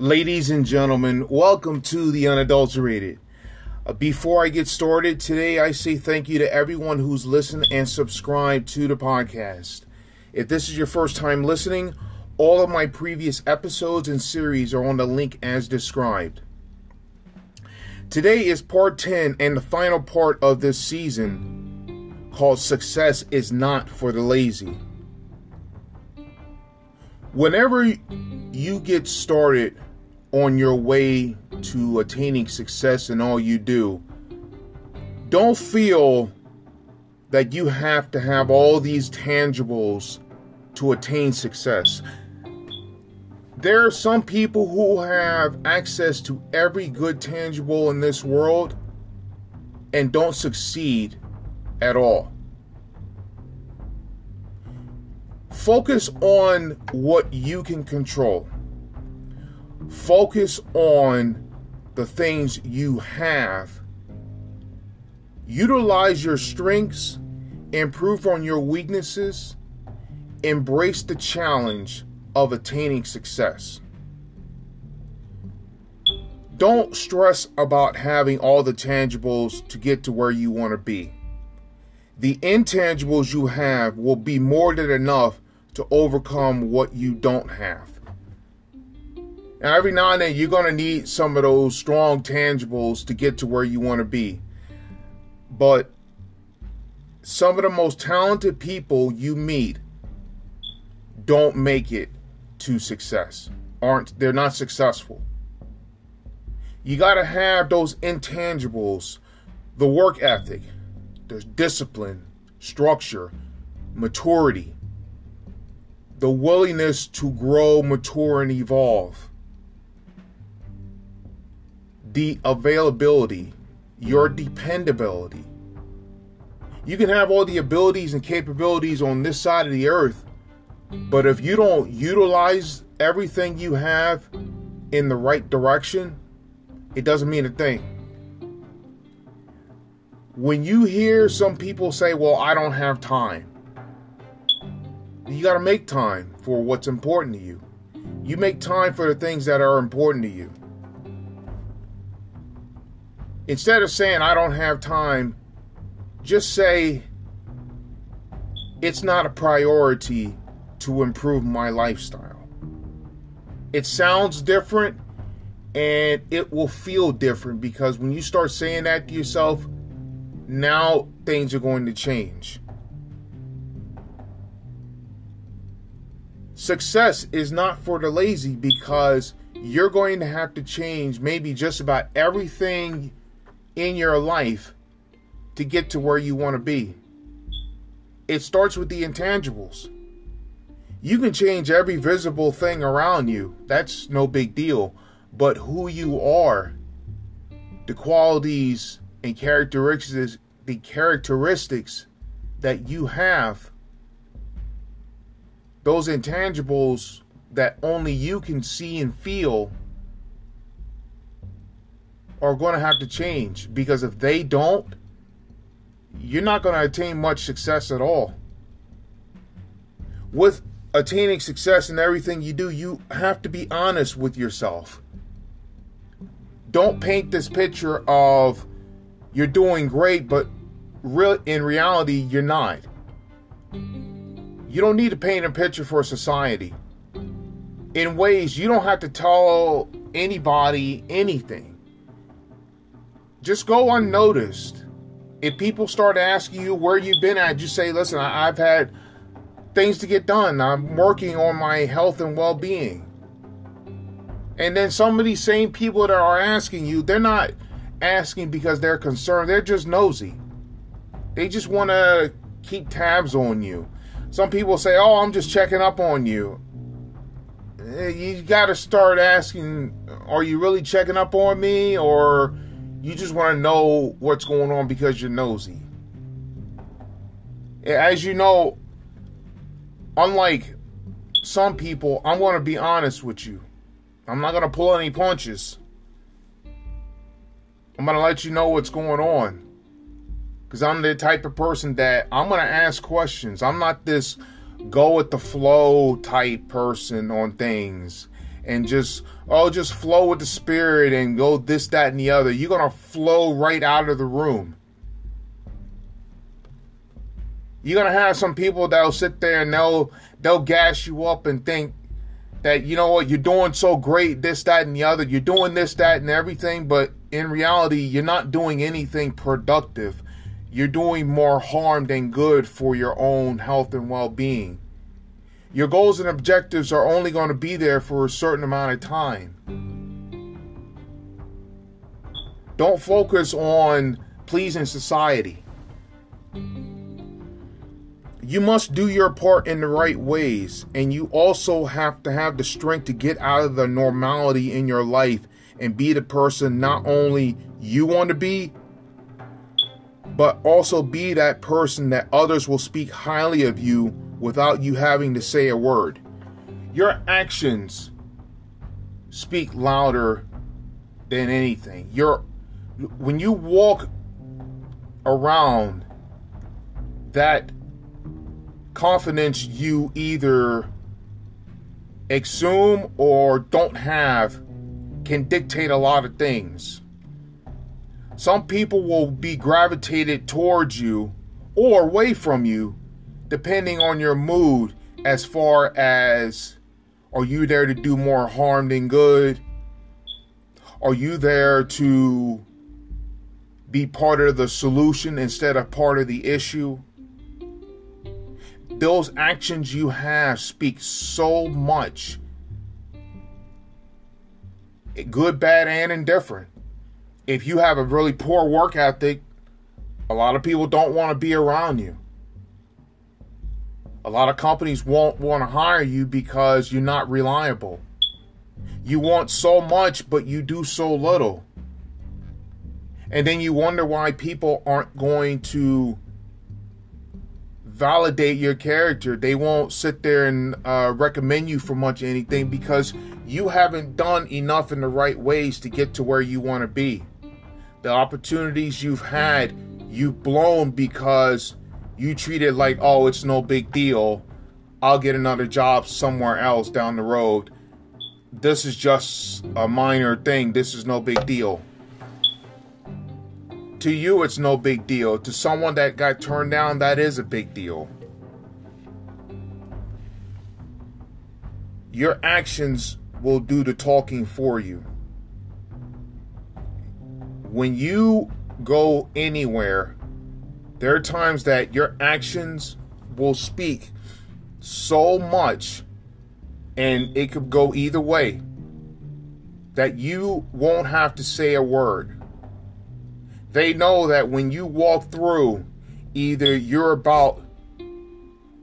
Ladies and gentlemen, welcome to the unadulterated. Uh, before I get started today, I say thank you to everyone who's listened and subscribed to the podcast. If this is your first time listening, all of my previous episodes and series are on the link as described. Today is part 10 and the final part of this season called Success is Not for the Lazy. Whenever you get started on your way to attaining success in all you do, don't feel that you have to have all these tangibles to attain success. There are some people who have access to every good tangible in this world and don't succeed at all. Focus on what you can control. Focus on the things you have. Utilize your strengths, improve on your weaknesses, embrace the challenge of attaining success. Don't stress about having all the tangibles to get to where you want to be. The intangibles you have will be more than enough to overcome what you don't have. Now, every now and then, you're going to need some of those strong tangibles to get to where you want to be. But some of the most talented people you meet don't make it to success. Aren't they're not successful. You got to have those intangibles, the work ethic, the discipline, structure, maturity, the willingness to grow, mature and evolve. The availability, your dependability. You can have all the abilities and capabilities on this side of the earth, but if you don't utilize everything you have in the right direction, it doesn't mean a thing. When you hear some people say, Well, I don't have time, you got to make time for what's important to you. You make time for the things that are important to you. Instead of saying, I don't have time, just say, It's not a priority to improve my lifestyle. It sounds different and it will feel different because when you start saying that to yourself, now things are going to change. Success is not for the lazy because you're going to have to change maybe just about everything in your life to get to where you want to be. It starts with the intangibles. You can change every visible thing around you. That's no big deal. But who you are, the qualities and characteristics, the characteristics that you have, those intangibles that only you can see and feel are going to have to change because if they don't, you're not going to attain much success at all. With attaining success in everything you do, you have to be honest with yourself. Don't paint this picture of you're doing great, but real in reality you're not. You don't need to paint a picture for society. In ways you don't have to tell anybody anything. Just go unnoticed. If people start asking you where you've been at, just say, listen, I've had things to get done. I'm working on my health and well being. And then some of these same people that are asking you, they're not asking because they're concerned, they're just nosy. They just want to keep tabs on you. Some people say, Oh, I'm just checking up on you. Eh, you got to start asking, Are you really checking up on me? Or you just want to know what's going on because you're nosy? As you know, unlike some people, I'm going to be honest with you. I'm not going to pull any punches. I'm going to let you know what's going on. Because I'm the type of person that I'm going to ask questions. I'm not this go with the flow type person on things. And just oh just flow with the spirit and go this that and the other. You're gonna flow right out of the room. You're gonna have some people that'll sit there and they'll they'll gas you up and think that you know what you're doing so great this that and the other. You're doing this that and everything but in reality you're not doing anything productive. You're doing more harm than good for your own health and well-being your goals and objectives are only going to be there for a certain amount of time. Don't focus on pleasing society. You must do your part in the right ways, and you also have to have the strength to get out of the normality in your life and be the person not only you want to be, but also be that person that others will speak highly of you without you having to say a word. Your actions speak louder than anything. Your when you walk around that confidence you either exhume or don't have can dictate a lot of things. Some people will be gravitated towards you or away from you depending on your mood as far as are you there to do more harm than good? Are you there to be part of the solution instead of part of the issue? Those actions you have speak so much good, bad, and indifferent. If you have a really poor work ethic, a lot of people don't want to be around you. A lot of companies won't want to hire you because you're not reliable. You want so much, but you do so little. And then you wonder why people aren't going to validate your character. They won't sit there and uh, recommend you for much anything because you haven't done enough in the right ways to get to where you want to be. The opportunities you've had, you've blown because you treat it like, oh, it's no big deal. I'll get another job somewhere else down the road. This is just a minor thing. This is no big deal. To you, it's no big deal. To someone that got turned down, that is a big deal. Your actions will do the talking for you. When you go anywhere there are times that your actions will speak so much and it could go either way that you won't have to say a word. They know that when you walk through, either you're about,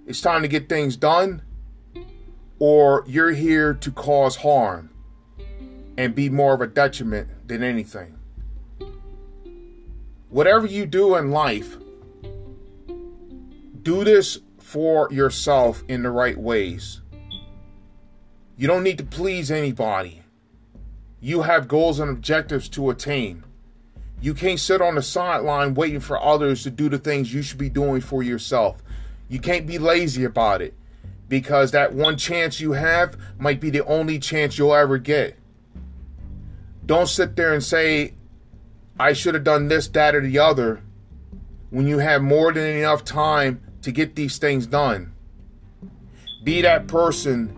it's time to get things done, or you're here to cause harm and be more of a detriment than anything. Whatever you do in life, do this for yourself in the right ways. You don't need to please anybody. You have goals and objectives to attain. You can't sit on the sideline waiting for others to do the things you should be doing for yourself. You can't be lazy about it because that one chance you have might be the only chance you'll ever get. Don't sit there and say, I should have done this, that, or the other when you have more than enough time to get these things done. Be that person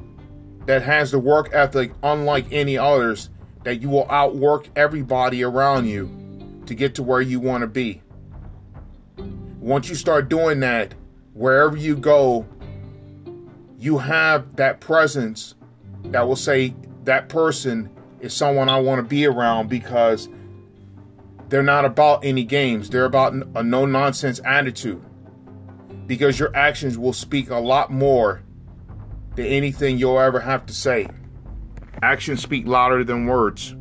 that has the work ethic unlike any others, that you will outwork everybody around you to get to where you want to be. Once you start doing that, wherever you go, you have that presence that will say, that person is someone I want to be around because they're not about any games. They're about a no nonsense attitude because your actions will speak a lot more than anything you'll ever have to say. Actions speak louder than words.